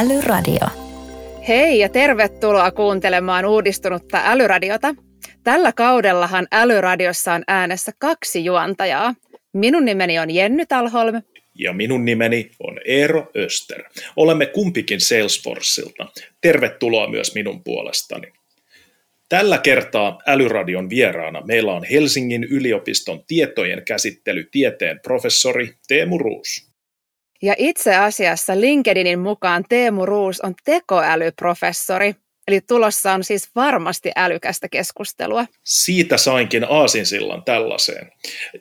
Älyradio. Hei ja tervetuloa kuuntelemaan uudistunutta Älyradiota. Tällä kaudellahan Älyradiossa on äänessä kaksi juontajaa. Minun nimeni on Jenny Talholm. Ja minun nimeni on Eero Öster. Olemme kumpikin Salesforceilta. Tervetuloa myös minun puolestani. Tällä kertaa Älyradion vieraana meillä on Helsingin yliopiston tietojen käsittelytieteen professori Teemu Ruus. Ja itse asiassa LinkedInin mukaan Teemu Ruus on tekoälyprofessori, eli tulossa on siis varmasti älykästä keskustelua. Siitä sainkin aasinsillan tällaiseen.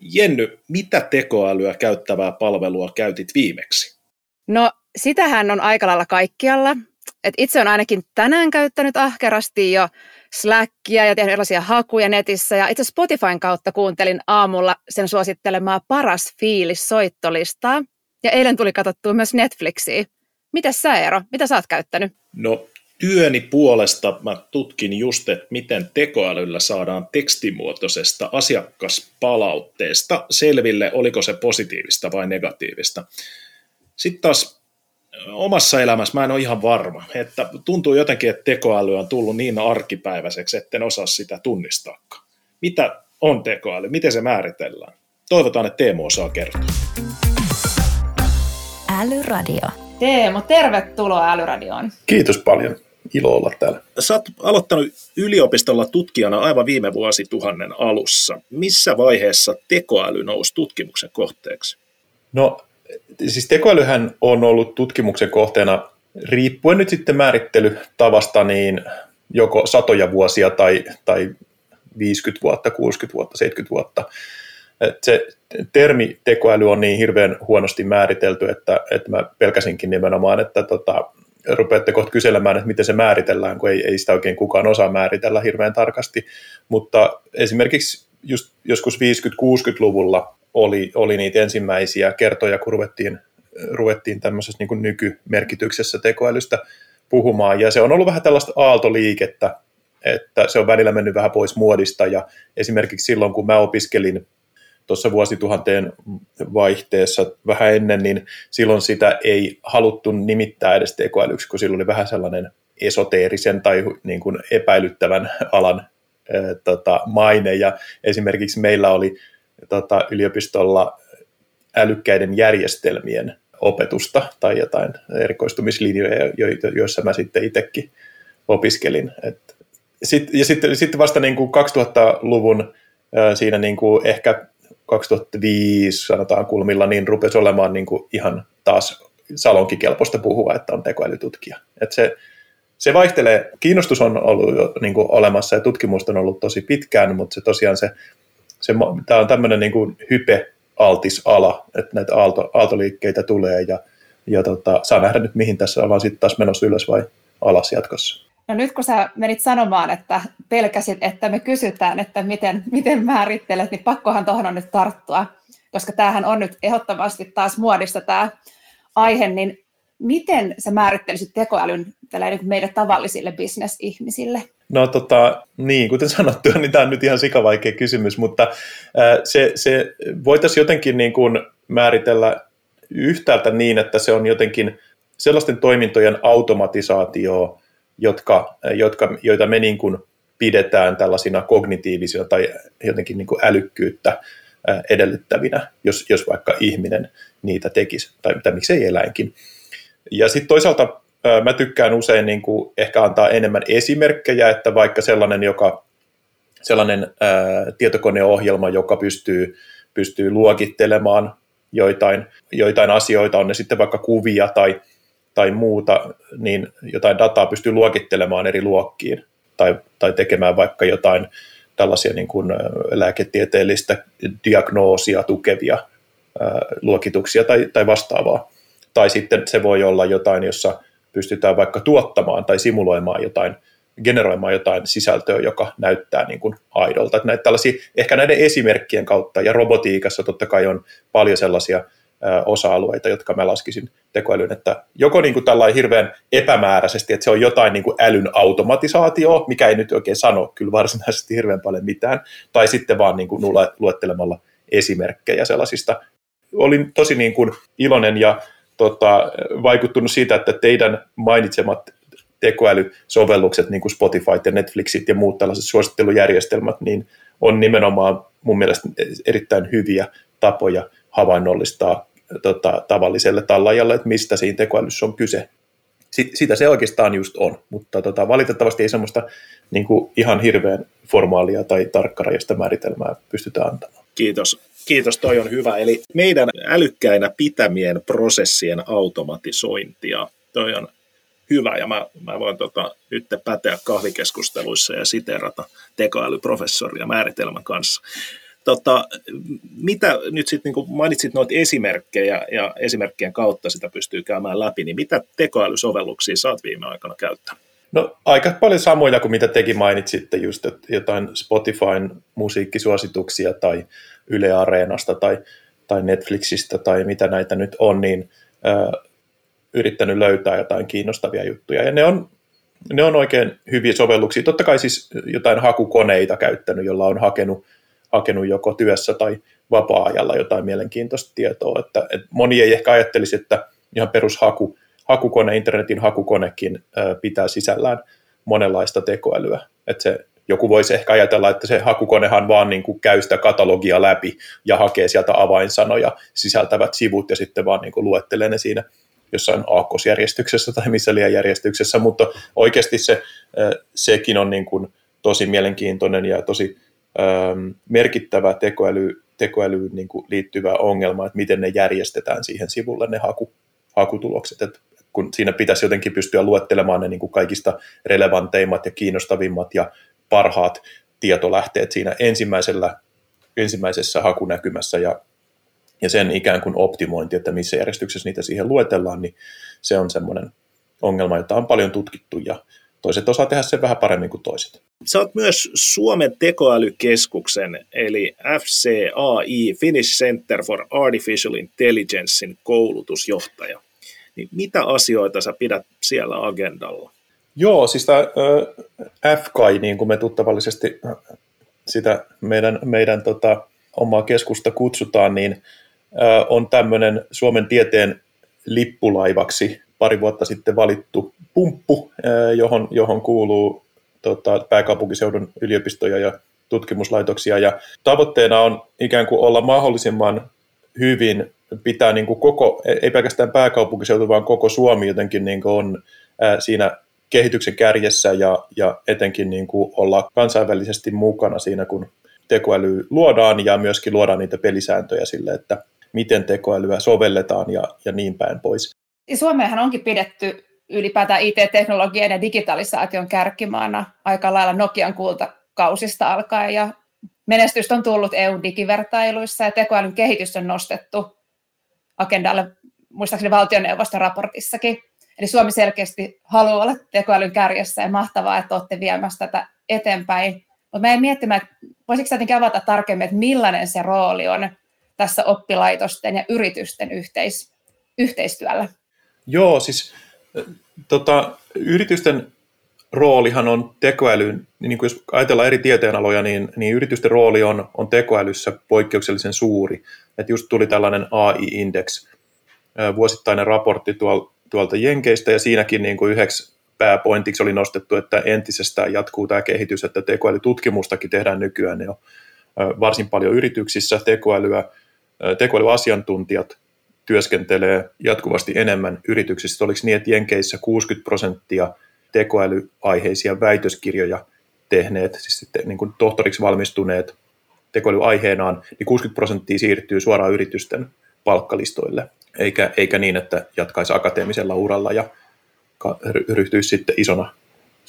Jenny, mitä tekoälyä käyttävää palvelua käytit viimeksi? No, sitähän on aika lailla kaikkialla. Et itse on ainakin tänään käyttänyt ahkerasti jo Slackia ja tehnyt erilaisia hakuja netissä. Ja itse Spotifyn kautta kuuntelin aamulla sen suosittelemaa paras fiilis soittolistaa. Ja eilen tuli katsottua myös Netflixiä. Mitäs sä Eero? Mitä sä oot käyttänyt? No työni puolesta mä tutkin just, että miten tekoälyllä saadaan tekstimuotoisesta asiakaspalautteesta selville, oliko se positiivista vai negatiivista. Sitten taas omassa elämässä mä en ole ihan varma, että tuntuu jotenkin, että tekoäly on tullut niin arkipäiväiseksi, etten osaa sitä tunnistaakaan. Mitä on tekoäly? Miten se määritellään? Toivotaan, että Teemu osaa kertoa. Älyradio. Teemu, tervetuloa Älyradioon. Kiitos paljon. Ilo olla täällä. Sä oot aloittanut yliopistolla tutkijana aivan viime vuosituhannen alussa. Missä vaiheessa tekoäly nousi tutkimuksen kohteeksi? No, siis tekoälyhän on ollut tutkimuksen kohteena riippuen nyt sitten määrittelytavasta niin joko satoja vuosia tai, tai 50 vuotta, 60 vuotta, 70 vuotta. Et se termi tekoäly on niin hirveän huonosti määritelty, että, että mä pelkäsinkin nimenomaan, että tota, rupeatte kohta kyselemään, että miten se määritellään, kun ei, ei sitä oikein kukaan osaa määritellä hirveän tarkasti. Mutta esimerkiksi just joskus 50-60-luvulla oli, oli niitä ensimmäisiä kertoja, kun ruvettiin, ruvettiin tämmöisessä niin nykymerkityksessä tekoälystä puhumaan. Ja se on ollut vähän tällaista aaltoliikettä, että se on välillä mennyt vähän pois muodista. Ja esimerkiksi silloin, kun mä opiskelin tuossa vuosituhanteen vaihteessa vähän ennen, niin silloin sitä ei haluttu nimittää edes tekoälyksi, kun silloin oli vähän sellainen esoteerisen tai niin kuin epäilyttävän alan ää, tota, maine. Ja esimerkiksi meillä oli tota, yliopistolla älykkäiden järjestelmien opetusta tai jotain erikoistumislinjoja, joissa mä sitten itsekin opiskelin. sit, ja sitten, sitten vasta niin kuin 2000-luvun siinä niin kuin ehkä 2005 sanotaan kulmilla, niin rupesi olemaan niin kuin ihan taas salonkikelpoista puhua, että on tekoälytutkija. Että se, se vaihtelee. Kiinnostus on ollut jo niin kuin olemassa ja tutkimusta on ollut tosi pitkään, mutta se tosiaan se, se tämä on tämmöinen niin kuin hype-altis ala, että näitä aalto, aaltoliikkeitä tulee ja, ja tota, saa nähdä nyt mihin tässä ollaan sitten taas menossa ylös vai alas jatkossa. No nyt kun sä menit sanomaan, että pelkäsit, että me kysytään, että miten, miten määrittelet, niin pakkohan tuohon on nyt tarttua, koska tämähän on nyt ehdottomasti taas muodissa tämä aihe, niin miten sä määrittelisit tekoälyn niin meidän tavallisille bisnesihmisille? No tota, niin, kuten sanottu, niin tämä on nyt ihan sikavaikea kysymys, mutta se, se voitaisiin jotenkin niin kuin määritellä yhtäältä niin, että se on jotenkin sellaisten toimintojen automatisaatio, jotka, jotka, joita me niin kuin pidetään tällaisina kognitiivisina tai jotenkin niin kuin älykkyyttä edellyttävinä, jos, jos vaikka ihminen niitä tekisi, tai, tai miksei eläinkin. Ja sitten toisaalta mä tykkään usein niin kuin ehkä antaa enemmän esimerkkejä, että vaikka sellainen, joka, sellainen ää, tietokoneohjelma, joka pystyy, pystyy luokittelemaan joitain, joitain asioita, on ne sitten vaikka kuvia tai, tai muuta, niin jotain dataa pystyy luokittelemaan eri luokkiin tai, tai tekemään vaikka jotain tällaisia niin kuin lääketieteellistä diagnoosia tukevia luokituksia tai, tai vastaavaa. Tai sitten se voi olla jotain, jossa pystytään vaikka tuottamaan tai simuloimaan jotain, generoimaan jotain sisältöä, joka näyttää niin kuin aidolta. Että näitä tällaisia, ehkä näiden esimerkkien kautta, ja robotiikassa totta kai on paljon sellaisia osa-alueita, jotka mä laskisin tekoälyn, että joko niin kuin tällainen hirveän epämääräisesti, että se on jotain niin kuin älyn automatisaatio, mikä ei nyt oikein sano kyllä varsinaisesti hirveän paljon mitään, tai sitten vaan niin kuin luettelemalla esimerkkejä sellaisista. Olin tosi niin kuin iloinen ja tota, vaikuttunut siitä, että teidän mainitsemat tekoälysovellukset, niin kuin Spotify ja Netflixit ja muut tällaiset suosittelujärjestelmät, niin on nimenomaan mun mielestä erittäin hyviä tapoja havainnollistaa tota, tavalliselle tallajalle, että mistä siinä tekoälyssä on kyse. Sitä se oikeastaan just on, mutta tota, valitettavasti ei semmoista niin kuin ihan hirveän formaalia tai tarkkarajasta määritelmää pystytä antamaan. Kiitos. Kiitos, toi on hyvä. Eli meidän älykkäinä pitämien prosessien automatisointia. Toi on hyvä ja mä, mä voin tota, nyt päteä kahvikeskusteluissa ja siterata tekoälyprofessoria määritelmän kanssa. Tota, mitä nyt sitten niin mainitsit noita esimerkkejä ja esimerkkien kautta sitä pystyy käymään läpi, niin mitä tekoälysovelluksia sä oot viime aikoina käyttänyt? No aika paljon samoja kuin mitä tekin mainitsitte, just että jotain Spotifyn musiikkisuosituksia tai Yle Areenasta tai, tai Netflixistä tai mitä näitä nyt on, niin ö, yrittänyt löytää jotain kiinnostavia juttuja. Ja ne on, ne on oikein hyviä sovelluksia. Totta kai siis jotain hakukoneita käyttänyt, jolla on hakenut, hakenut joko työssä tai vapaa-ajalla jotain mielenkiintoista tietoa. Että, että moni ei ehkä ajattelisi, että ihan perushaku, hakukone, internetin hakukonekin pitää sisällään monenlaista tekoälyä. Että se, joku voisi ehkä ajatella, että se hakukonehan vaan niin kuin käy sitä katalogia läpi ja hakee sieltä avainsanoja sisältävät sivut ja sitten vaan niin kuin luettelee ne siinä jossain aakkosjärjestyksessä tai missä liian järjestyksessä, mutta oikeasti se, sekin on niin kuin tosi mielenkiintoinen ja tosi merkittävä tekoäly, tekoälyyn niin kuin liittyvä ongelma, että miten ne järjestetään siihen sivulle ne haku, hakutulokset. Et kun siinä pitäisi jotenkin pystyä luettelemaan ne niin kuin kaikista relevanteimmat ja kiinnostavimmat ja parhaat tietolähteet siinä ensimmäisellä, ensimmäisessä hakunäkymässä ja ja sen ikään kuin optimointi, että missä järjestyksessä niitä siihen luetellaan, niin se on semmoinen ongelma, jota on paljon tutkittu ja toiset osaa tehdä sen vähän paremmin kuin toiset. Sä oot myös Suomen tekoälykeskuksen, eli FCAI, Finnish Center for Artificial Intelligencein koulutusjohtaja. Niin mitä asioita sä pidät siellä agendalla? Joo, siis tämä FKI, niin kuin me tuttavallisesti sitä meidän, meidän tota, omaa keskusta kutsutaan, niin on tämmöinen Suomen tieteen lippulaivaksi pari vuotta sitten valittu pumppu, johon, johon kuuluu tota, pääkaupunkiseudun yliopistoja ja tutkimuslaitoksia. Ja tavoitteena on ikään kuin olla mahdollisimman hyvin pitää niin kuin koko, ei pelkästään pääkaupunkiseutu, vaan koko Suomi jotenkin niin kuin on siinä kehityksen kärjessä ja, ja etenkin niin kuin olla kansainvälisesti mukana siinä, kun tekoäly luodaan ja myöskin luodaan niitä pelisääntöjä sille, että miten tekoälyä sovelletaan ja, ja niin päin pois. Suomehan onkin pidetty ylipäätään IT-teknologian ja digitalisaation kärkimaana aika lailla Nokian kultakausista alkaen ja menestystä on tullut EU-digivertailuissa ja tekoälyn kehitys on nostettu agendalle muistaakseni valtioneuvoston raportissakin. Eli Suomi selkeästi haluaa olla tekoälyn kärjessä ja mahtavaa, että olette viemässä tätä eteenpäin. Mutta mä en miettimään, että voisitko jotenkin avata tarkemmin, että millainen se rooli on tässä oppilaitosten ja yritysten yhteis, yhteistyöllä? Joo, siis tota, yritysten roolihan on tekoälyn, niin kuin jos ajatellaan eri tieteenaloja, niin, niin yritysten rooli on, on tekoälyssä poikkeuksellisen suuri. Et just tuli tällainen AI-index, vuosittainen raportti tuol, tuolta Jenkeistä, ja siinäkin niin kuin yhdeksi pääpointiksi oli nostettu, että entisestään jatkuu tämä kehitys, että tekoälytutkimustakin tehdään nykyään jo varsin paljon yrityksissä tekoälyä tekoälyasiantuntijat työskentelee jatkuvasti enemmän yrityksissä. Oliko niin, että Jenkeissä 60 prosenttia tekoälyaiheisia väitöskirjoja tehneet, siis sitten niin kuin tohtoriksi valmistuneet tekoälyaiheenaan, niin 60 prosenttia siirtyy suoraan yritysten palkkalistoille, eikä, eikä niin, että jatkaisi akateemisella uralla ja ryhtyisi sitten isona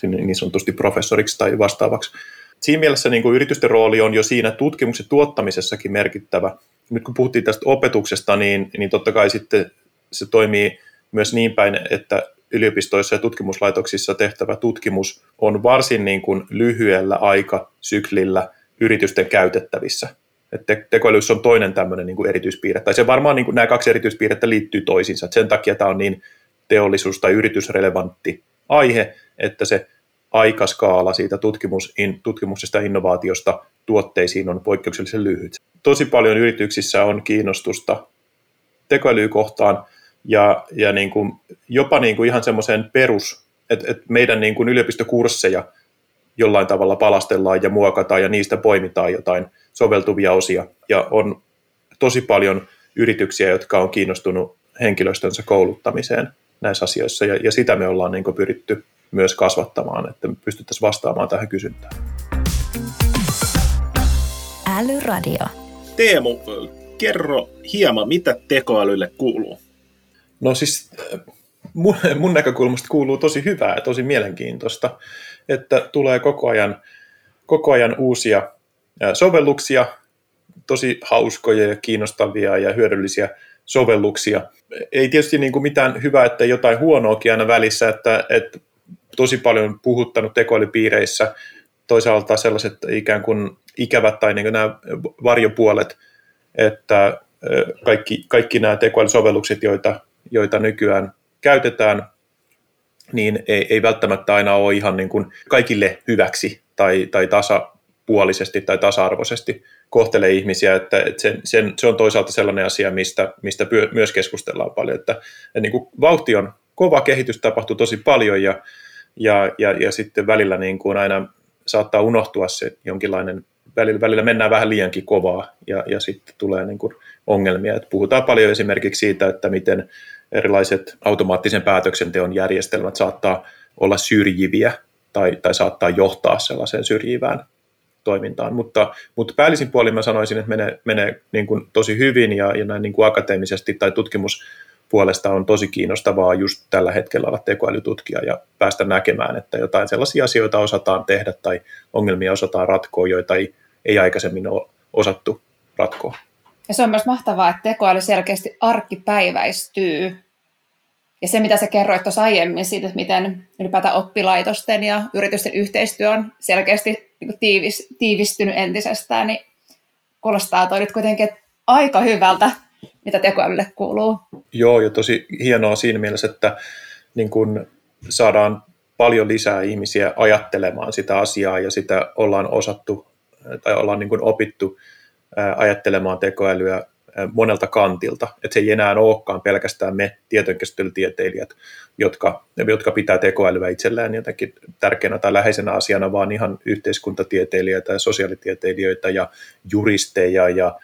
niin sanotusti professoriksi tai vastaavaksi. Siinä mielessä niin kuin yritysten rooli on jo siinä tutkimuksen tuottamisessakin merkittävä, nyt kun puhuttiin tästä opetuksesta, niin, niin totta kai sitten se toimii myös niin päin, että yliopistoissa ja tutkimuslaitoksissa tehtävä tutkimus on varsin niin kuin lyhyellä aikasyklillä yritysten käytettävissä. Että tekoälyssä on toinen tämmöinen niin kuin erityispiirre, tai se varmaan niin kuin nämä kaksi erityispiirrettä liittyy toisiinsa. Sen takia tämä on niin teollisuus- tai yritysrelevantti aihe, että se aikaskaala siitä tutkimus, in, tutkimuksesta ja innovaatiosta tuotteisiin on poikkeuksellisen lyhyt. Tosi paljon yrityksissä on kiinnostusta tekoälyä kohtaan ja, ja niin kuin, jopa niin kuin ihan semmoiseen perus, että, että meidän niin kuin yliopistokursseja jollain tavalla palastellaan ja muokataan ja niistä poimitaan jotain soveltuvia osia. Ja on tosi paljon yrityksiä, jotka on kiinnostunut henkilöstönsä kouluttamiseen näissä asioissa, ja, ja sitä me ollaan niin pyritty myös kasvattamaan, että me pystyttäisiin vastaamaan tähän kysyntään. Älyradio. Teemu, kerro hieman, mitä tekoälylle kuuluu? No siis mun, mun näkökulmasta kuuluu tosi hyvää ja tosi mielenkiintoista, että tulee koko ajan, koko ajan uusia sovelluksia, tosi hauskoja ja kiinnostavia ja hyödyllisiä sovelluksia. Ei tietysti niin kuin mitään hyvää, että jotain huonoakin aina välissä, että, että tosi paljon puhuttanut tekoälypiireissä toisaalta sellaiset ikään kuin ikävät tai niin nämä varjopuolet, että kaikki, kaikki nämä tekoälysovellukset, joita, joita nykyään käytetään, niin ei, ei välttämättä aina ole ihan niin kuin kaikille hyväksi tai, tai tasapuolisesti tai tasa-arvoisesti kohtelee ihmisiä, että, että sen, sen, se on toisaalta sellainen asia, mistä, mistä pyö, myös keskustellaan paljon, että, että niin kuin vauhti on kova, kehitys tapahtuu tosi paljon ja, ja, ja, ja sitten välillä niin kuin aina saattaa unohtua se jonkinlainen, välillä, välillä mennään vähän liiankin kovaa ja, ja sitten tulee niin kuin ongelmia. että puhutaan paljon esimerkiksi siitä, että miten erilaiset automaattisen päätöksenteon järjestelmät saattaa olla syrjiviä tai, tai saattaa johtaa sellaiseen syrjivään toimintaan. Mutta, mutta päällisin puolin mä sanoisin, että menee, menee niin kuin tosi hyvin ja, ja näin niin kuin akateemisesti tai tutkimuspuolesta on tosi kiinnostavaa just tällä hetkellä olla tekoälytutkija ja päästä näkemään, että jotain sellaisia asioita osataan tehdä tai ongelmia osataan ratkoa, joita ei, ei aikaisemmin ole osattu ratkoa. Ja se on myös mahtavaa, että tekoäly selkeästi arkkipäiväistyy. Ja se, mitä sä kerroit tuossa aiemmin siitä, että miten ylipäätään oppilaitosten ja yritysten yhteistyö on selkeästi niin tiivis, tiivistynyt entisestään, niin kuulostaa toi nyt kuitenkin aika hyvältä, mitä tekoälylle kuuluu. Joo, ja tosi hienoa siinä mielessä, että niin kun saadaan paljon lisää ihmisiä ajattelemaan sitä asiaa ja sitä ollaan osattu tai ollaan niin kuin opittu ajattelemaan tekoälyä monelta kantilta, että se ei enää olekaan pelkästään me tietojenkäsittelytieteilijät, jotka, jotka pitää tekoälyä itsellään jotenkin tärkeänä tai läheisenä asiana, vaan ihan yhteiskuntatieteilijöitä ja sosiaalitieteilijöitä ja juristeja ja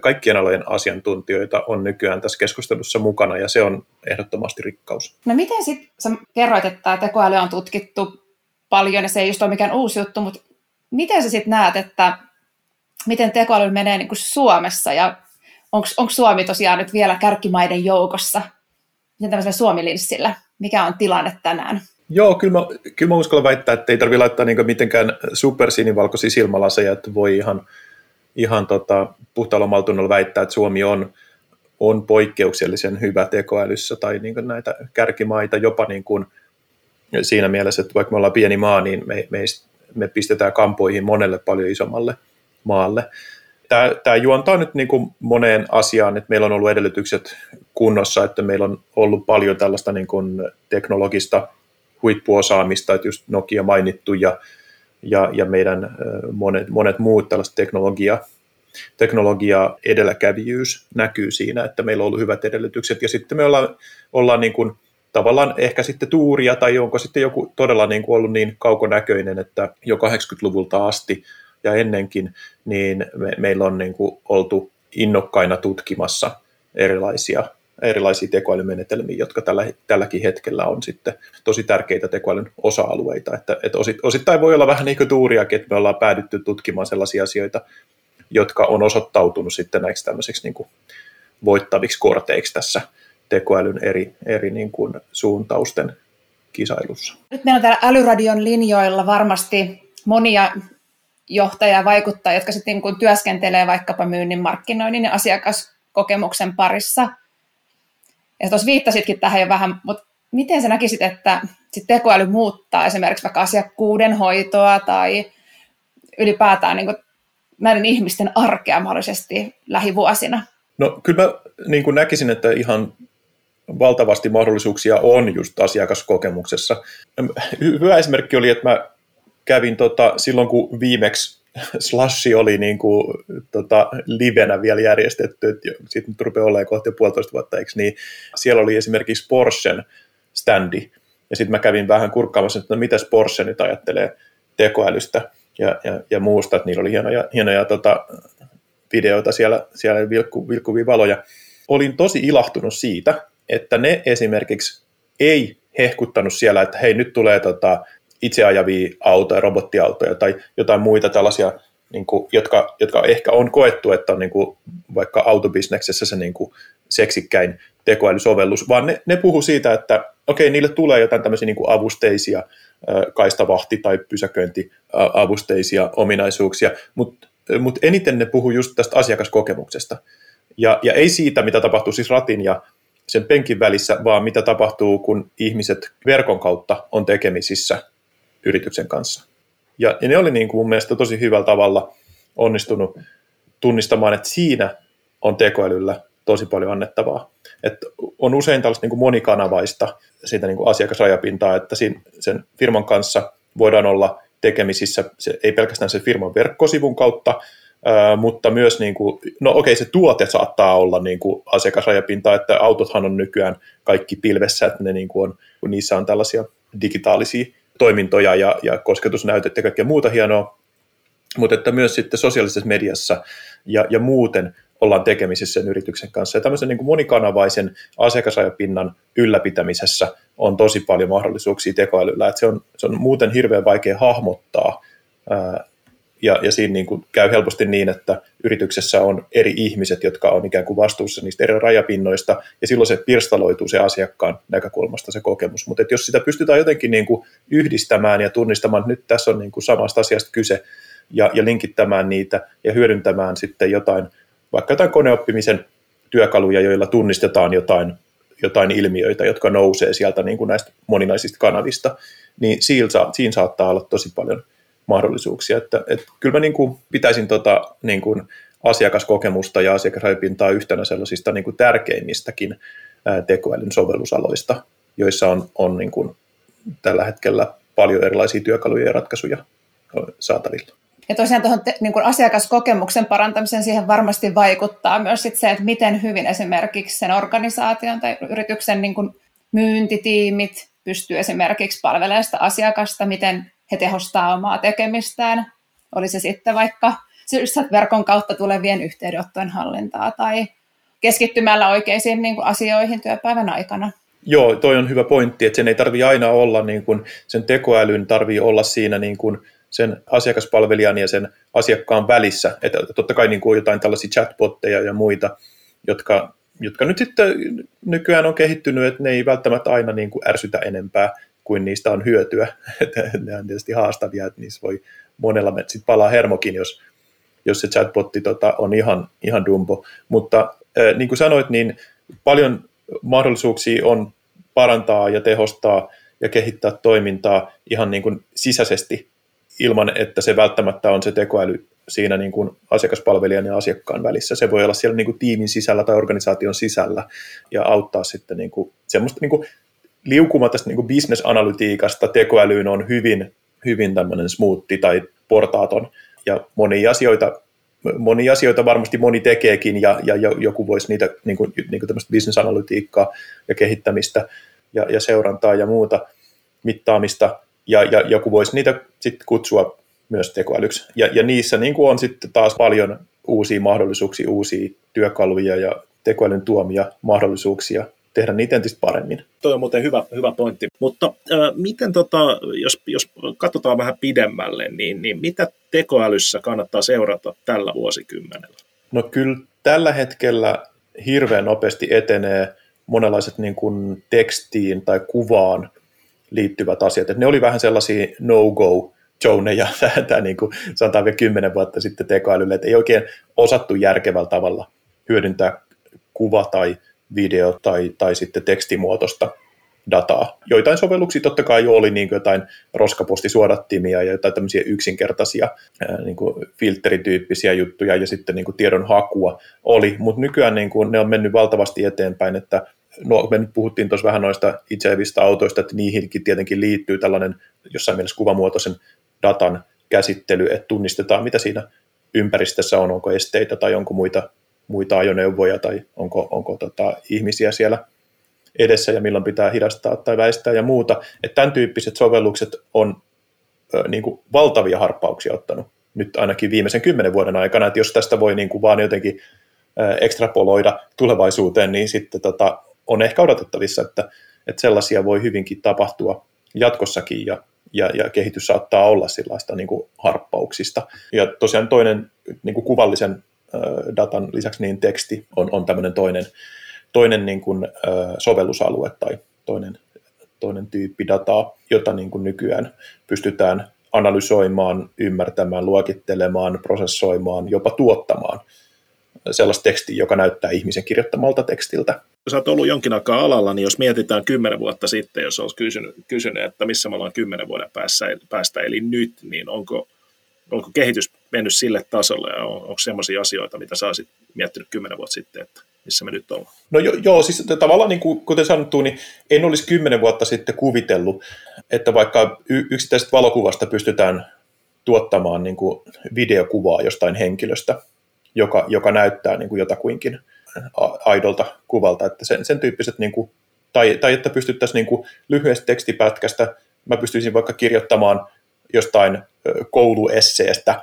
kaikkien alojen asiantuntijoita on nykyään tässä keskustelussa mukana ja se on ehdottomasti rikkaus. No miten sitten, sä kerroit, että tekoäly on tutkittu paljon ja se ei just ole mikään uusi juttu, mutta miten sä sitten näet, että miten tekoäly menee niin kuin Suomessa ja onko Suomi tosiaan nyt vielä kärkimaiden joukossa? Miten tämmöisellä Suomi-linssillä? Mikä on tilanne tänään? Joo, kyllä mä, kyllä mä uskallan väittää, että ei tarvitse laittaa niin mitenkään supersinivalkoisia silmälaseja, että voi ihan, ihan tota, puhtaalla omaltunnolla väittää, että Suomi on, on poikkeuksellisen hyvä tekoälyssä tai niin näitä kärkimaita jopa niin kuin siinä mielessä, että vaikka me ollaan pieni maa, niin me, me, me pistetään kampoihin monelle paljon isommalle maalle. Tämä, tämä juontaa nyt niin kuin moneen asiaan, että meillä on ollut edellytykset kunnossa, että meillä on ollut paljon tällaista niin kuin teknologista huippuosaamista, että just Nokia mainittu ja, ja, ja meidän monet, monet muut tällaiset teknologia, teknologia edelläkävijyys näkyy siinä, että meillä on ollut hyvät edellytykset. Ja sitten me ollaan, ollaan niin kuin tavallaan ehkä sitten tuuria tai onko sitten joku todella niin kuin ollut niin kaukonäköinen, että jo 80-luvulta asti ja ennenkin, niin me, meillä on niin kuin oltu innokkaina tutkimassa erilaisia, erilaisia tekoälymenetelmiä, jotka tällä, tälläkin hetkellä on sitten tosi tärkeitä tekoälyn osa-alueita. Että, että osittain voi olla vähän niin kuin tuuriakin, että me ollaan päädytty tutkimaan sellaisia asioita, jotka on osoittautunut sitten näiksi tämmöiseksi niin kuin voittaviksi korteiksi tässä tekoälyn eri, eri niin kuin suuntausten kisailussa. Nyt meillä on täällä Älyradion linjoilla varmasti monia johtajia ja vaikuttajia, jotka sitten niin työskentelee vaikkapa myynnin, markkinoinnin ja asiakaskokemuksen parissa. Ja tuossa viittasitkin tähän jo vähän, mutta miten sä näkisit, että sit tekoäly muuttaa esimerkiksi vaikka asiakkuuden hoitoa tai ylipäätään niin näiden ihmisten arkea mahdollisesti lähivuosina? No kyllä mä niin kuin näkisin, että ihan valtavasti mahdollisuuksia on just asiakaskokemuksessa. Hyvä esimerkki oli, että mä kävin tota, silloin, kun viimeksi slashi oli niin kuin, tota, livenä vielä järjestetty, että siitä nyt rupeaa olemaan kohta puolitoista vuotta, eikö niin? Siellä oli esimerkiksi Porschen standi, ja sitten mä kävin vähän kurkkaamassa, että no mitä Porsche nyt ajattelee tekoälystä ja, ja, ja muusta, että niillä oli hienoja, hienoja tota, videoita siellä, siellä vilkku, vilkkuvia valoja. Olin tosi ilahtunut siitä, että ne esimerkiksi ei hehkuttanut siellä, että hei nyt tulee tota, itseajavia autoja, robottiautoja tai jotain muita tällaisia, niin kuin, jotka, jotka ehkä on koettu, että on niin kuin, vaikka autobisneksessä se niin kuin, seksikkäin tekoälysovellus, vaan ne, ne puhuu siitä, että okei, niille tulee jotain tämmöisiä niin kuin avusteisia, kaistavahti- tai pysäköintiavusteisia ominaisuuksia, mutta mut eniten ne puhuu just tästä asiakaskokemuksesta. Ja, ja ei siitä, mitä tapahtuu siis ratin ja sen penkin välissä, vaan mitä tapahtuu, kun ihmiset verkon kautta on tekemisissä yrityksen kanssa. Ja, ja ne oli niin kuin mun mielestä tosi hyvällä tavalla onnistunut tunnistamaan, että siinä on tekoälyllä tosi paljon annettavaa. Et on usein tällaista niin kuin monikanavaista siitä niin kuin asiakasrajapintaa, että siinä, sen firman kanssa voidaan olla tekemisissä, se, ei pelkästään sen firman verkkosivun kautta, ää, mutta myös, niin kuin, no okei, se tuote saattaa olla niin kuin asiakasrajapinta, että autothan on nykyään kaikki pilvessä, että ne niin kuin on, niissä on tällaisia digitaalisia toimintoja ja, ja kosketusnäytet ja kaikkea muuta hienoa, mutta että myös sitten sosiaalisessa mediassa ja, ja muuten ollaan tekemisissä sen yrityksen kanssa. Ja tämmöisen niin kuin monikanavaisen asiakasajapinnan ylläpitämisessä on tosi paljon mahdollisuuksia tekoälyllä, se on, se on muuten hirveän vaikea hahmottaa, ää, ja, ja siinä niin kuin käy helposti niin, että yrityksessä on eri ihmiset, jotka on ikään kuin vastuussa niistä eri rajapinnoista, ja silloin se pirstaloituu se asiakkaan näkökulmasta se kokemus. Mutta jos sitä pystytään jotenkin niin kuin yhdistämään ja tunnistamaan, että nyt tässä on niin kuin samasta asiasta kyse, ja, ja linkittämään niitä ja hyödyntämään sitten jotain, vaikka jotain koneoppimisen työkaluja, joilla tunnistetaan jotain, jotain ilmiöitä, jotka nousee sieltä niin kuin näistä moninaisista kanavista, niin siinä, siinä saattaa olla tosi paljon mahdollisuuksia. Että, että kyllä mä niin kuin pitäisin tota, niin kuin asiakaskokemusta ja asiakasrajapintaa yhtenä sellaisista niin kuin tärkeimmistäkin tekoälyn sovellusaloista, joissa on, on niin kuin tällä hetkellä paljon erilaisia työkaluja ja ratkaisuja saatavilla. Ja tosiaan tuohon te, niin kuin asiakaskokemuksen parantamiseen siihen varmasti vaikuttaa myös sit se, että miten hyvin esimerkiksi sen organisaation tai yrityksen niin kuin myyntitiimit pystyy esimerkiksi palvelemaan sitä asiakasta, miten he tehostaa omaa tekemistään. Oli se sitten vaikka verkon kautta tulevien yhteydenottojen hallintaa tai keskittymällä oikeisiin niin kuin asioihin työpäivän aikana. Joo, toi on hyvä pointti, että sen ei tarvi aina olla, niin kuin, sen tekoälyn tarvii olla siinä niin kuin, sen asiakaspalvelijan ja sen asiakkaan välissä. Että totta kai niin kuin jotain tällaisia chatbotteja ja muita, jotka, jotka nyt sitten nykyään on kehittynyt, että ne ei välttämättä aina niin kuin ärsytä enempää kuin niistä on hyötyä. ne on tietysti haastavia, että niissä voi monella sitten palaa hermokin, jos, jos se chatbotti tota, on ihan, ihan dumbo. Mutta äh, niin kuin sanoit, niin paljon mahdollisuuksia on parantaa ja tehostaa ja kehittää toimintaa ihan niin kuin sisäisesti ilman, että se välttämättä on se tekoäly siinä niin kuin asiakaspalvelijan ja asiakkaan välissä. Se voi olla siellä niin kuin tiimin sisällä tai organisaation sisällä ja auttaa sitten niin kuin semmoista niin kuin liukuma tästä niin bisnesanalytiikasta tekoälyyn on hyvin, hyvin tämmöinen smoothi tai portaaton. Ja monia asioita, monia asioita varmasti moni tekeekin ja, ja joku voisi niitä niin kuin, niin kuin tämmöistä bisnesanalytiikkaa ja kehittämistä ja, ja seurantaa ja muuta mittaamista. Ja, ja joku voisi niitä sitten kutsua myös tekoälyksi. Ja, ja niissä niin kuin on sitten taas paljon uusia mahdollisuuksia, uusia työkaluja ja tekoälyn tuomia mahdollisuuksia tehdä niitä entistä paremmin. Tuo on muuten hyvä, hyvä pointti. Mutta äh, miten, tota, jos, jos katsotaan vähän pidemmälle, niin, niin mitä tekoälyssä kannattaa seurata tällä vuosikymmenellä? No kyllä tällä hetkellä hirveän nopeasti etenee monenlaiset niin kuin tekstiin tai kuvaan liittyvät asiat. Et ne oli vähän sellaisia no-go zoneja, tämä niin kuin sanotaan vielä kymmenen vuotta sitten tekoälylle, että ei oikein osattu järkevällä tavalla hyödyntää kuva- tai video- tai, tai sitten tekstimuotoista dataa. Joitain sovelluksia totta kai jo oli niin kuin jotain roskapostisuodattimia ja jotain tämmöisiä yksinkertaisia niin kuin filterityyppisiä juttuja ja sitten niin kuin tiedon hakua oli, mutta nykyään niin kuin ne on mennyt valtavasti eteenpäin, että no me nyt puhuttiin tuossa vähän noista itseävistä autoista, että niihinkin tietenkin liittyy tällainen jossain mielessä kuvamuotoisen datan käsittely, että tunnistetaan, mitä siinä ympäristössä on, onko esteitä tai onko muita, muita ajoneuvoja tai onko, onko tota, ihmisiä siellä edessä ja milloin pitää hidastaa tai väistää ja muuta. Että tämän tyyppiset sovellukset on ö, niin kuin valtavia harppauksia ottanut nyt ainakin viimeisen kymmenen vuoden aikana, että jos tästä voi niin kuin vaan jotenkin ö, ekstrapoloida tulevaisuuteen, niin sitten tota, on ehkä odotettavissa, että, että sellaisia voi hyvinkin tapahtua jatkossakin ja, ja, ja kehitys saattaa olla sellaista niin harppauksista. Ja tosiaan toinen niin kuin kuvallisen datan lisäksi niin teksti on, on tämmöinen toinen, toinen niin kuin, sovellusalue tai toinen, toinen tyyppi dataa, jota niin kuin nykyään pystytään analysoimaan, ymmärtämään, luokittelemaan, prosessoimaan, jopa tuottamaan sellaista tekstiä, joka näyttää ihmisen kirjoittamalta tekstiltä. Jos olet ollut jonkin aikaa alalla, niin jos mietitään kymmenen vuotta sitten, jos olisi kysynyt, kysynyt että missä me ollaan kymmenen vuoden päässä, päästä, eli nyt, niin onko, onko kehitys mennyt sille tasolle ja on, onko sellaisia asioita, mitä sä olisit miettinyt kymmenen vuotta sitten, että missä me nyt ollaan? No jo, joo, siis tavallaan niin kuin, kuten sanottu, niin en olisi kymmenen vuotta sitten kuvitellut, että vaikka yksittäisestä valokuvasta pystytään tuottamaan niin kuin videokuvaa jostain henkilöstä, joka, joka näyttää niin kuin jotakuinkin aidolta kuvalta, että sen, sen tyyppiset, niin kuin, tai, tai että pystyttäisiin niin kuin lyhyestä tekstipätkästä, mä pystyisin vaikka kirjoittamaan jostain kouluesseestä,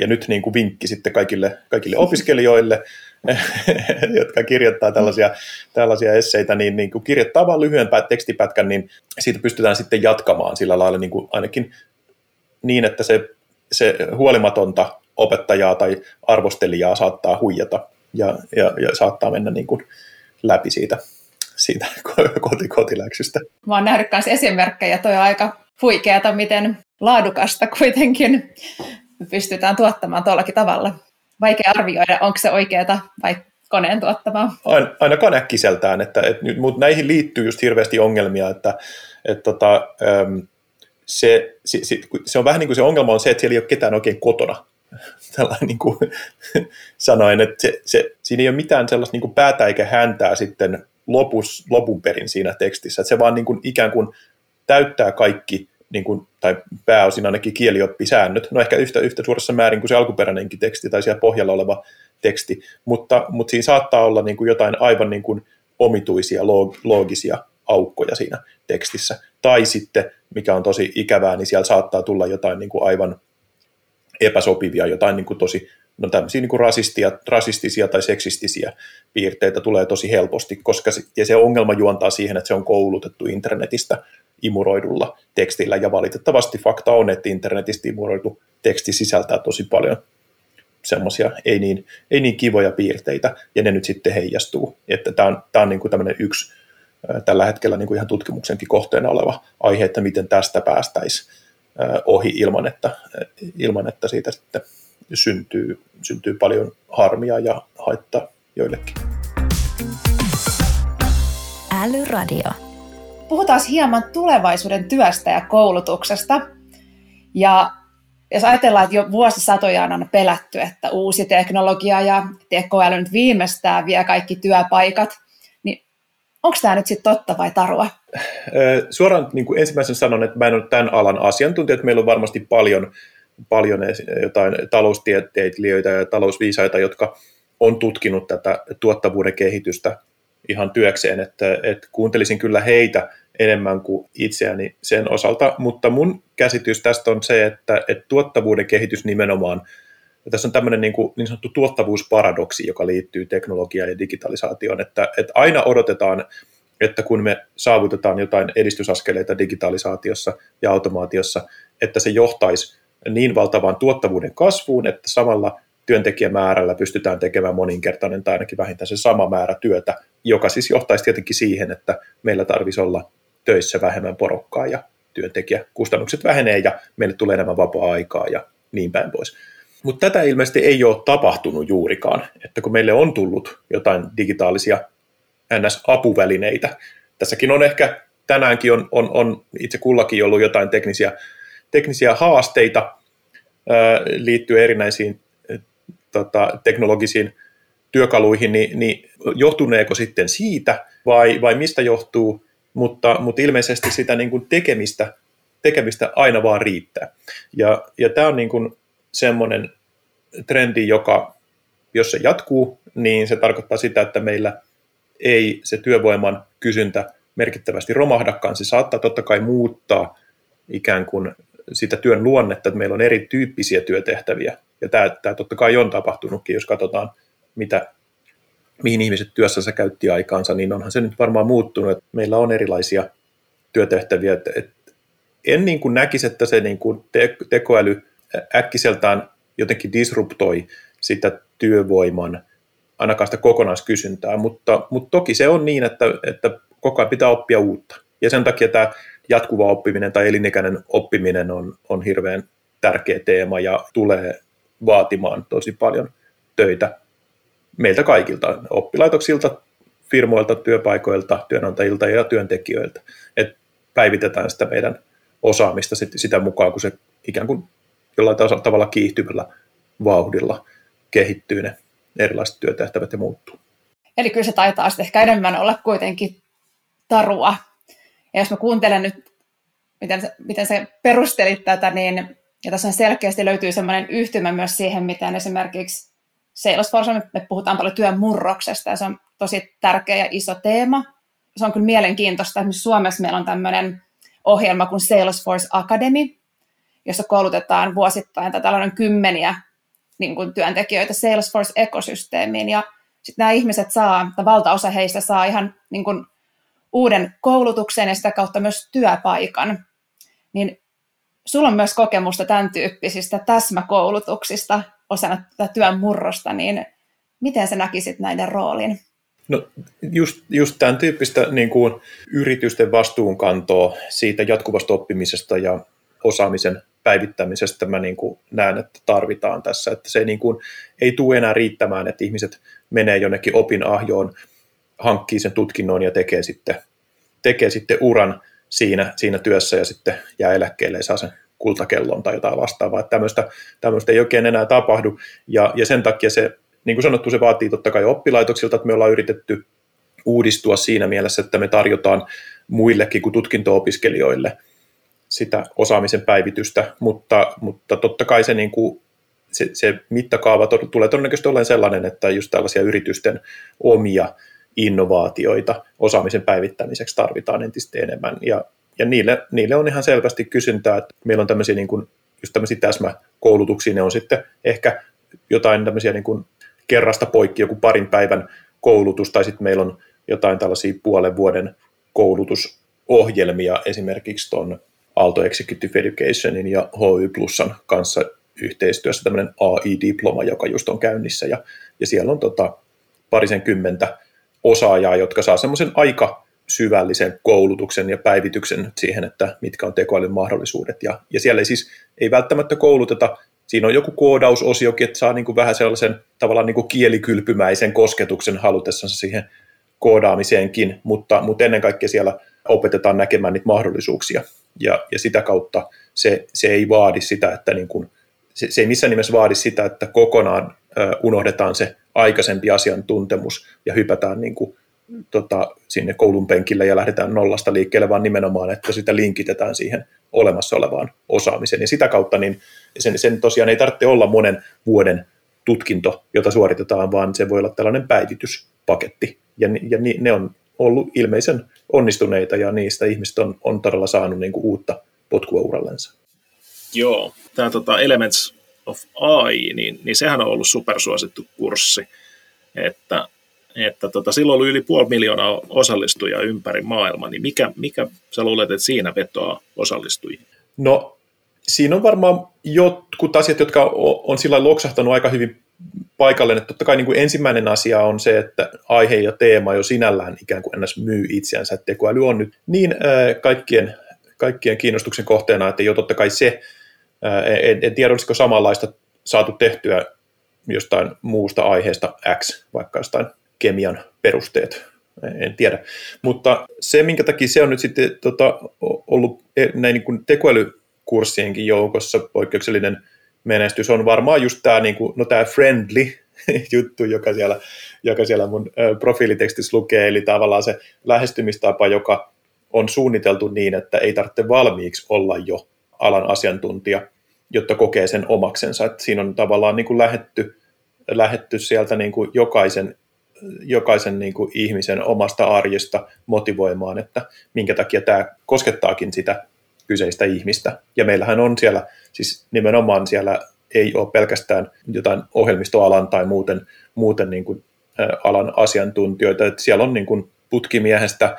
ja nyt niin kuin vinkki sitten kaikille, kaikille opiskelijoille, jotka kirjoittaa tällaisia, tällaisia esseitä, niin, niin kuin kirjoittaa vain lyhyen tekstipätkän, niin siitä pystytään sitten jatkamaan sillä lailla niin kuin ainakin niin, että se, se huolimatonta opettajaa tai arvostelijaa saattaa huijata ja, ja, ja saattaa mennä niin kuin läpi siitä, siitä kotikotiläksystä. Mä oon nähnyt myös esimerkkejä, toi on aika huikeata, miten laadukasta kuitenkin pystytään tuottamaan tuollakin tavalla. Vaikea arvioida, onko se oikeaa vai koneen tuottamaa. Aina, ainakaan äkkiseltään, että, että mutta näihin liittyy just hirveästi ongelmia, että, että tota, se, se, se, se, on vähän niin kuin se ongelma on se, että siellä ei ole ketään oikein kotona tällainen niin kuin sanoin, että se, se, siinä ei ole mitään sellaista niin kuin päätä eikä häntää sitten lopus, lopun perin siinä tekstissä, että se vaan niin kuin ikään kuin täyttää kaikki, niin kuin, tai pääosin ainakin kielioppisäännöt, no ehkä yhtä, yhtä suuressa määrin kuin se alkuperäinenkin teksti tai siellä pohjalla oleva teksti, mutta, mutta siinä saattaa olla niin kuin jotain aivan niin kuin omituisia loog, loogisia aukkoja siinä tekstissä. Tai sitten, mikä on tosi ikävää, niin siellä saattaa tulla jotain niin kuin aivan epäsopivia, jotain niin kuin tosi no tämmöisiä niin kuin rasistia, rasistisia tai seksistisiä piirteitä tulee tosi helposti, koska se, ja se ongelma juontaa siihen, että se on koulutettu internetistä imuroidulla tekstillä, ja valitettavasti fakta on, että internetistä imuroitu teksti sisältää tosi paljon semmoisia ei niin, ei niin kivoja piirteitä, ja ne nyt sitten heijastuu. Että tämä on, tämä on niin kuin tämmöinen yksi tällä hetkellä niin kuin ihan tutkimuksenkin kohteena oleva aihe, että miten tästä päästäisiin ohi ilman, että, ilman, että siitä sitten syntyy, syntyy paljon harmia ja haittaa joillekin. Älyradio. Puhutaan hieman tulevaisuuden työstä ja koulutuksesta. Ja jos ajatellaan, että jo vuosisatoja on pelätty, että uusi teknologia ja tekoäly nyt viimeistään vie kaikki työpaikat, Onko tämä nyt sitten totta vai tarua? Suoraan niin kuin ensimmäisen sanon, että mä en ole tämän alan asiantuntija, että meillä on varmasti paljon, paljon jotain taloustieteilijöitä ja talousviisaita, jotka on tutkinut tätä tuottavuuden kehitystä ihan työkseen, että, että kuuntelisin kyllä heitä enemmän kuin itseäni sen osalta, mutta mun käsitys tästä on se, että, että tuottavuuden kehitys nimenomaan, tässä on tämmöinen niin, kuin, niin sanottu tuottavuusparadoksi, joka liittyy teknologiaan ja digitalisaatioon, että, että aina odotetaan, että kun me saavutetaan jotain edistysaskeleita digitalisaatiossa ja automaatiossa, että se johtaisi niin valtavaan tuottavuuden kasvuun, että samalla työntekijämäärällä pystytään tekemään moninkertainen tai ainakin vähintään se sama määrä työtä, joka siis johtaisi tietenkin siihen, että meillä tarvitsisi olla töissä vähemmän porukkaa ja työntekijäkustannukset vähenee ja meille tulee enemmän vapaa-aikaa ja niin päin pois. Mutta tätä ilmeisesti ei ole tapahtunut juurikaan, että kun meille on tullut jotain digitaalisia NS-apuvälineitä, tässäkin on ehkä tänäänkin on, on, on itse kullakin ollut jotain teknisiä, teknisiä haasteita ää, liittyen erinäisiin tota, teknologisiin työkaluihin, niin, niin johtuneeko sitten siitä vai, vai mistä johtuu, mutta, mutta ilmeisesti sitä niin kuin tekemistä tekemistä aina vaan riittää. Ja, ja tämä on niin kuin semmoinen trendi, joka, jos se jatkuu, niin se tarkoittaa sitä, että meillä ei se työvoiman kysyntä merkittävästi romahdakaan. Se saattaa totta kai muuttaa ikään kuin sitä työn luonnetta, että meillä on erityyppisiä työtehtäviä. Ja tämä, tämä totta kai on tapahtunutkin, jos katsotaan, mitä, mihin ihmiset työssänsä käytti aikaansa, niin onhan se nyt varmaan muuttunut, että meillä on erilaisia työtehtäviä. Että, että en niin kuin näkisi, että se niin kuin te, tekoäly äkkiseltään jotenkin disruptoi sitä työvoiman, ainakaan sitä kokonaiskysyntää, mutta, mutta toki se on niin, että, että koko ajan pitää oppia uutta. Ja sen takia tämä jatkuva oppiminen tai elinikäinen oppiminen on, on hirveän tärkeä teema ja tulee vaatimaan tosi paljon töitä meiltä kaikilta, oppilaitoksilta, firmoilta, työpaikoilta, työnantajilta ja työntekijöiltä. Et päivitetään sitä meidän osaamista sitä mukaan, kun se ikään kuin jollain tavalla kiihtyvällä vauhdilla kehittyy ne erilaiset työtehtävät ja muuttuu. Eli kyllä se taitaa sitten ehkä enemmän olla kuitenkin tarua. Ja jos mä kuuntelen nyt, miten, miten se perustelit tätä, niin ja tässä selkeästi löytyy sellainen yhtymä myös siihen, miten esimerkiksi Salesforce, me puhutaan paljon työn murroksesta, ja se on tosi tärkeä ja iso teema. Se on kyllä mielenkiintoista. Esimerkiksi Suomessa meillä on tämmöinen ohjelma kuin Salesforce Academy, jossa koulutetaan vuosittain tai tällainen kymmeniä niin kuin työntekijöitä Salesforce-ekosysteemiin, ja sitten nämä ihmiset saa, tai valtaosa heistä saa ihan niin kuin uuden koulutuksen ja sitä kautta myös työpaikan. Niin sulla on myös kokemusta tämän tyyppisistä täsmäkoulutuksista osana tätä työn murrosta, niin miten sä näkisit näiden roolin? No just, just tämän tyyppistä niin kuin yritysten vastuunkantoa siitä jatkuvasta oppimisesta ja osaamisen päivittämisestä mä niin kuin näen, että tarvitaan tässä. Että se niin kuin, ei tule enää riittämään, että ihmiset menee jonnekin opinahjoon, hankkii sen tutkinnon ja tekee sitten, tekee sitten uran siinä, siinä työssä ja sitten jää eläkkeelle ja saa sen kultakellon tai jotain vastaavaa. Että tämmöistä, tämmöistä ei oikein enää tapahdu ja, ja sen takia se, niin kuin sanottu, se vaatii totta kai oppilaitoksilta, että me ollaan yritetty uudistua siinä mielessä, että me tarjotaan muillekin kuin tutkinto-opiskelijoille sitä osaamisen päivitystä, mutta, mutta totta kai se, niin kuin, se, se mittakaava tulee todennäköisesti olemaan sellainen, että just tällaisia yritysten omia innovaatioita osaamisen päivittämiseksi tarvitaan entistä enemmän. Ja, ja niille, niille on ihan selvästi kysyntää, että meillä on tämmöisiä, niin kuin, just tämmöisiä täsmäkoulutuksia, ne on sitten ehkä jotain tämmöisiä niin kuin kerrasta poikki joku parin päivän koulutus, tai sitten meillä on jotain tällaisia puolen vuoden koulutusohjelmia esimerkiksi tuon Aalto Executive Educationin ja HY Plusan kanssa yhteistyössä tämmöinen AI-diploma, joka just on käynnissä, ja, ja siellä on tota, parisen kymmentä osaajaa, jotka saa semmoisen aika syvällisen koulutuksen ja päivityksen siihen, että mitkä on tekoälyn mahdollisuudet. Ja, ja siellä ei siis ei välttämättä kouluteta, siinä on joku koodausosiokin, että saa niin kuin vähän sellaisen tavallaan niin kuin kielikylpymäisen kosketuksen halutessansa siihen koodaamiseenkin, mutta, mutta ennen kaikkea siellä opetetaan näkemään niitä mahdollisuuksia. Ja, ja sitä kautta se, se ei vaadi sitä, että niin kuin, se, se ei missään nimessä vaadi sitä, että kokonaan unohdetaan se aikaisempi asiantuntemus ja hypätään niin kuin, tota, sinne koulun penkille ja lähdetään nollasta liikkeelle, vaan nimenomaan, että sitä linkitetään siihen olemassa olevaan osaamiseen. Ja sitä kautta niin sen, sen tosiaan ei tarvitse olla monen vuoden tutkinto, jota suoritetaan, vaan se voi olla tällainen päivityspaketti. Ja, ja ne on ollut ilmeisen onnistuneita ja niistä ihmiset on, on todella saanut niin kuin uutta potkua urallensa. Joo, tämä tota Elements of AI, niin, niin sehän on ollut supersuosittu kurssi, että, että tota, silloin oli yli puoli miljoonaa osallistujaa ympäri maailmaa, niin mikä, mikä sä luulet, että siinä vetoaa osallistujia? No siinä on varmaan jotkut asiat, jotka on, on sillä loksahtanut aika hyvin paikalleen, että totta kai niin kuin ensimmäinen asia on se, että aihe ja teema jo sinällään ikään kuin ennäs myy itseänsä, että tekoäly on nyt niin äh, kaikkien, kaikkien kiinnostuksen kohteena, että jo totta kai se en, en tiedä, olisiko samanlaista saatu tehtyä jostain muusta aiheesta X, vaikka jostain kemian perusteet, en tiedä. Mutta se, minkä takia se on nyt sitten tota, ollut e, näin niin kuin tekoälykurssienkin joukossa poikkeuksellinen menestys, on varmaan just tämä, niin kuin, no tämä friendly juttu, joka siellä, joka siellä mun profiilitekstissä lukee, eli tavallaan se lähestymistapa, joka on suunniteltu niin, että ei tarvitse valmiiksi olla jo alan asiantuntija, jotta kokee sen omaksensa. Että siinä on tavallaan niin kuin lähetty, lähetty sieltä niin kuin jokaisen, jokaisen niin kuin ihmisen omasta arjesta motivoimaan, että minkä takia tämä koskettaakin sitä kyseistä ihmistä. Ja meillähän on siellä, siis nimenomaan siellä ei ole pelkästään jotain ohjelmistoalan tai muuten, muuten niin kuin, alan asiantuntijoita, että siellä on niin kuin putkimiehestä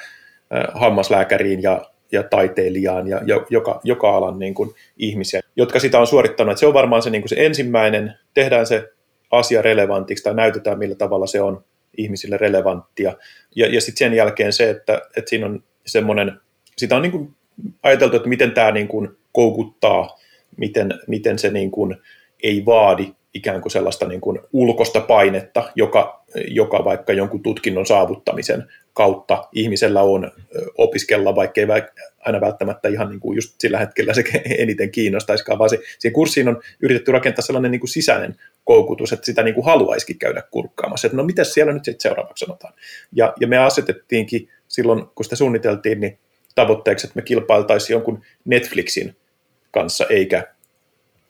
hammaslääkäriin ja, ja taiteilijaan ja joka, joka alan niin kuin ihmisiä, jotka sitä on suorittanut. Että se on varmaan se, niin kuin se ensimmäinen, tehdään se asia relevantiksi tai näytetään millä tavalla se on ihmisille relevanttia. Ja, ja sitten sen jälkeen se, että, että siinä on semmoinen, sitä on niin kuin ajateltu, että miten tämä niin kuin koukuttaa, miten, miten se niin kuin ei vaadi ikään kuin sellaista niin kuin ulkosta painetta, joka, joka vaikka jonkun tutkinnon saavuttamisen kautta ihmisellä on opiskella, vaikka ei aina välttämättä ihan niin kuin just sillä hetkellä se eniten kiinnostaisikaan, vaan se, siihen kurssiin on yritetty rakentaa sellainen niin kuin sisäinen koukutus, että sitä niin kuin haluaisikin käydä kurkkaamassa, että no mitä siellä nyt sitten seuraavaksi sanotaan. Ja, ja me asetettiinkin silloin, kun sitä suunniteltiin, niin tavoitteeksi, että me kilpailtaisiin jonkun Netflixin kanssa, eikä,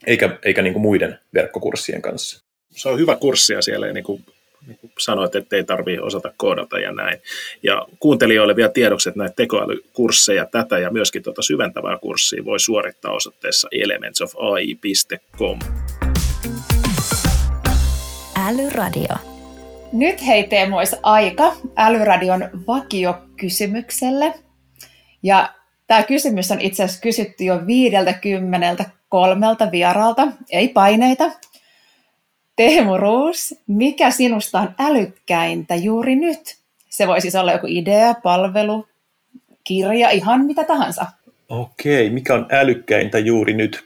eikä, eikä niin kuin muiden verkkokurssien kanssa. Se on hyvä kurssi ja siellä ei niin kuin, niin kuin sanoit, että ei tarvitse osata koodata ja näin. Ja kuuntelijoille vielä tiedoksi, että näitä tekoälykursseja, tätä ja myöskin tuota syventävää kurssia voi suorittaa osoitteessa elementsofai.com. Älyradio. Nyt hei Teemu olisi aika Älyradion vakiokysymykselle. Ja tämä kysymys on itse asiassa kysytty jo viideltä kymmeneltä kolmelta vieraalta, ei paineita. Teemu Ruus, mikä sinusta on älykkäintä juuri nyt? Se voi siis olla joku idea, palvelu, kirja, ihan mitä tahansa. Okei, mikä on älykkäintä juuri nyt?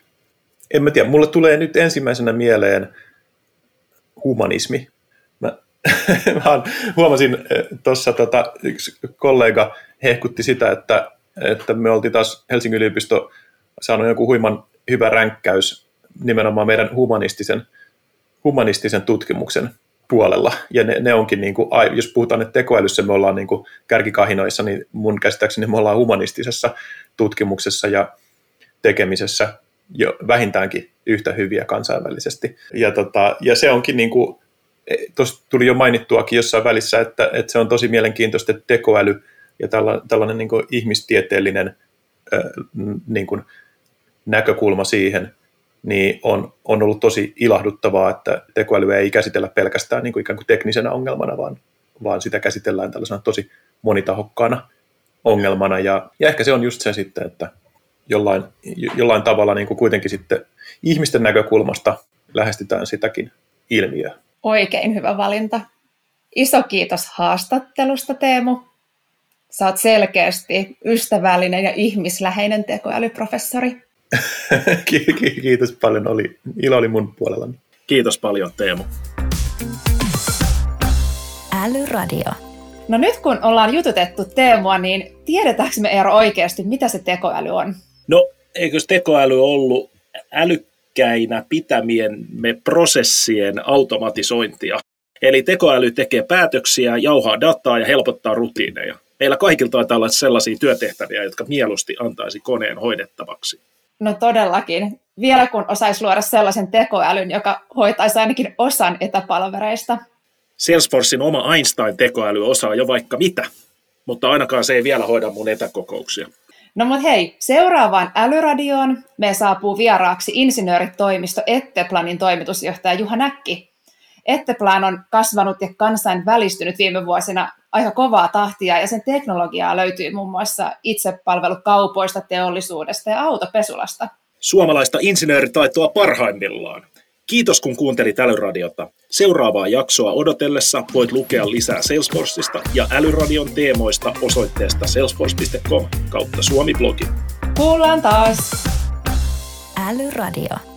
En mä tiedä, mulle tulee nyt ensimmäisenä mieleen humanismi. Mä, mä huomasin tuossa tota, yksi kollega hehkutti sitä, että että me oltiin taas Helsingin yliopisto saanut joku huiman hyvä ränkkäys nimenomaan meidän humanistisen, humanistisen tutkimuksen puolella. Ja ne, ne onkin, niin kuin, jos puhutaan, että tekoälyssä me ollaan niin kuin kärkikahinoissa, niin mun käsittääkseni me ollaan humanistisessa tutkimuksessa ja tekemisessä jo vähintäänkin yhtä hyviä kansainvälisesti. Ja, tota, ja se onkin niin kuin, e, tuossa tuli jo mainittuakin jossain välissä, että, että se on tosi mielenkiintoista, että tekoäly ja tällainen, tällainen niin kuin ihmistieteellinen niin kuin näkökulma siihen, niin on, on ollut tosi ilahduttavaa, että tekoälyä ei käsitellä pelkästään niin kuin ikään kuin teknisenä ongelmana, vaan, vaan sitä käsitellään tällaisena tosi monitahokkaana ongelmana. Ja, ja ehkä se on just se sitten, että jollain, jollain tavalla niin kuin kuitenkin sitten ihmisten näkökulmasta lähestytään sitäkin ilmiöä. Oikein hyvä valinta. Iso kiitos haastattelusta, Teemu. Oot selkeästi ystävällinen ja ihmisläheinen tekoälyprofessori. Kiitos paljon, oli, ilo oli mun puolellani. Kiitos paljon Teemu. Älyradio. No nyt kun ollaan jututettu Teemua, niin tiedetäänkö me Eero oikeasti, mitä se tekoäly on? No eikö tekoäly ollut älykkäinä pitämiemme prosessien automatisointia? Eli tekoäly tekee päätöksiä, jauhaa dataa ja helpottaa rutiineja. Meillä kaikilla taitaa olla sellaisia työtehtäviä, jotka mieluusti antaisi koneen hoidettavaksi. No todellakin. Vielä kun osaisi luoda sellaisen tekoälyn, joka hoitaisi ainakin osan etäpalvereista. Salesforcein oma Einstein-tekoäly osaa jo vaikka mitä, mutta ainakaan se ei vielä hoida mun etäkokouksia. No mutta hei, seuraavaan älyradioon me saapuu vieraaksi insinööritoimisto Etteplanin toimitusjohtaja Juha Näkki. Etteplan on kasvanut ja kansainvälistynyt viime vuosina aika kovaa tahtia ja sen teknologiaa löytyy muun muassa itsepalvelukaupoista, teollisuudesta ja autopesulasta. Suomalaista insinööritaitoa parhaimmillaan. Kiitos kun kuuntelit Älyradiota. Seuraavaa jaksoa odotellessa voit lukea lisää Salesforceista ja Älyradion teemoista osoitteesta salesforce.com kautta Suomi-blogi. Kuullaan taas! Älyradio.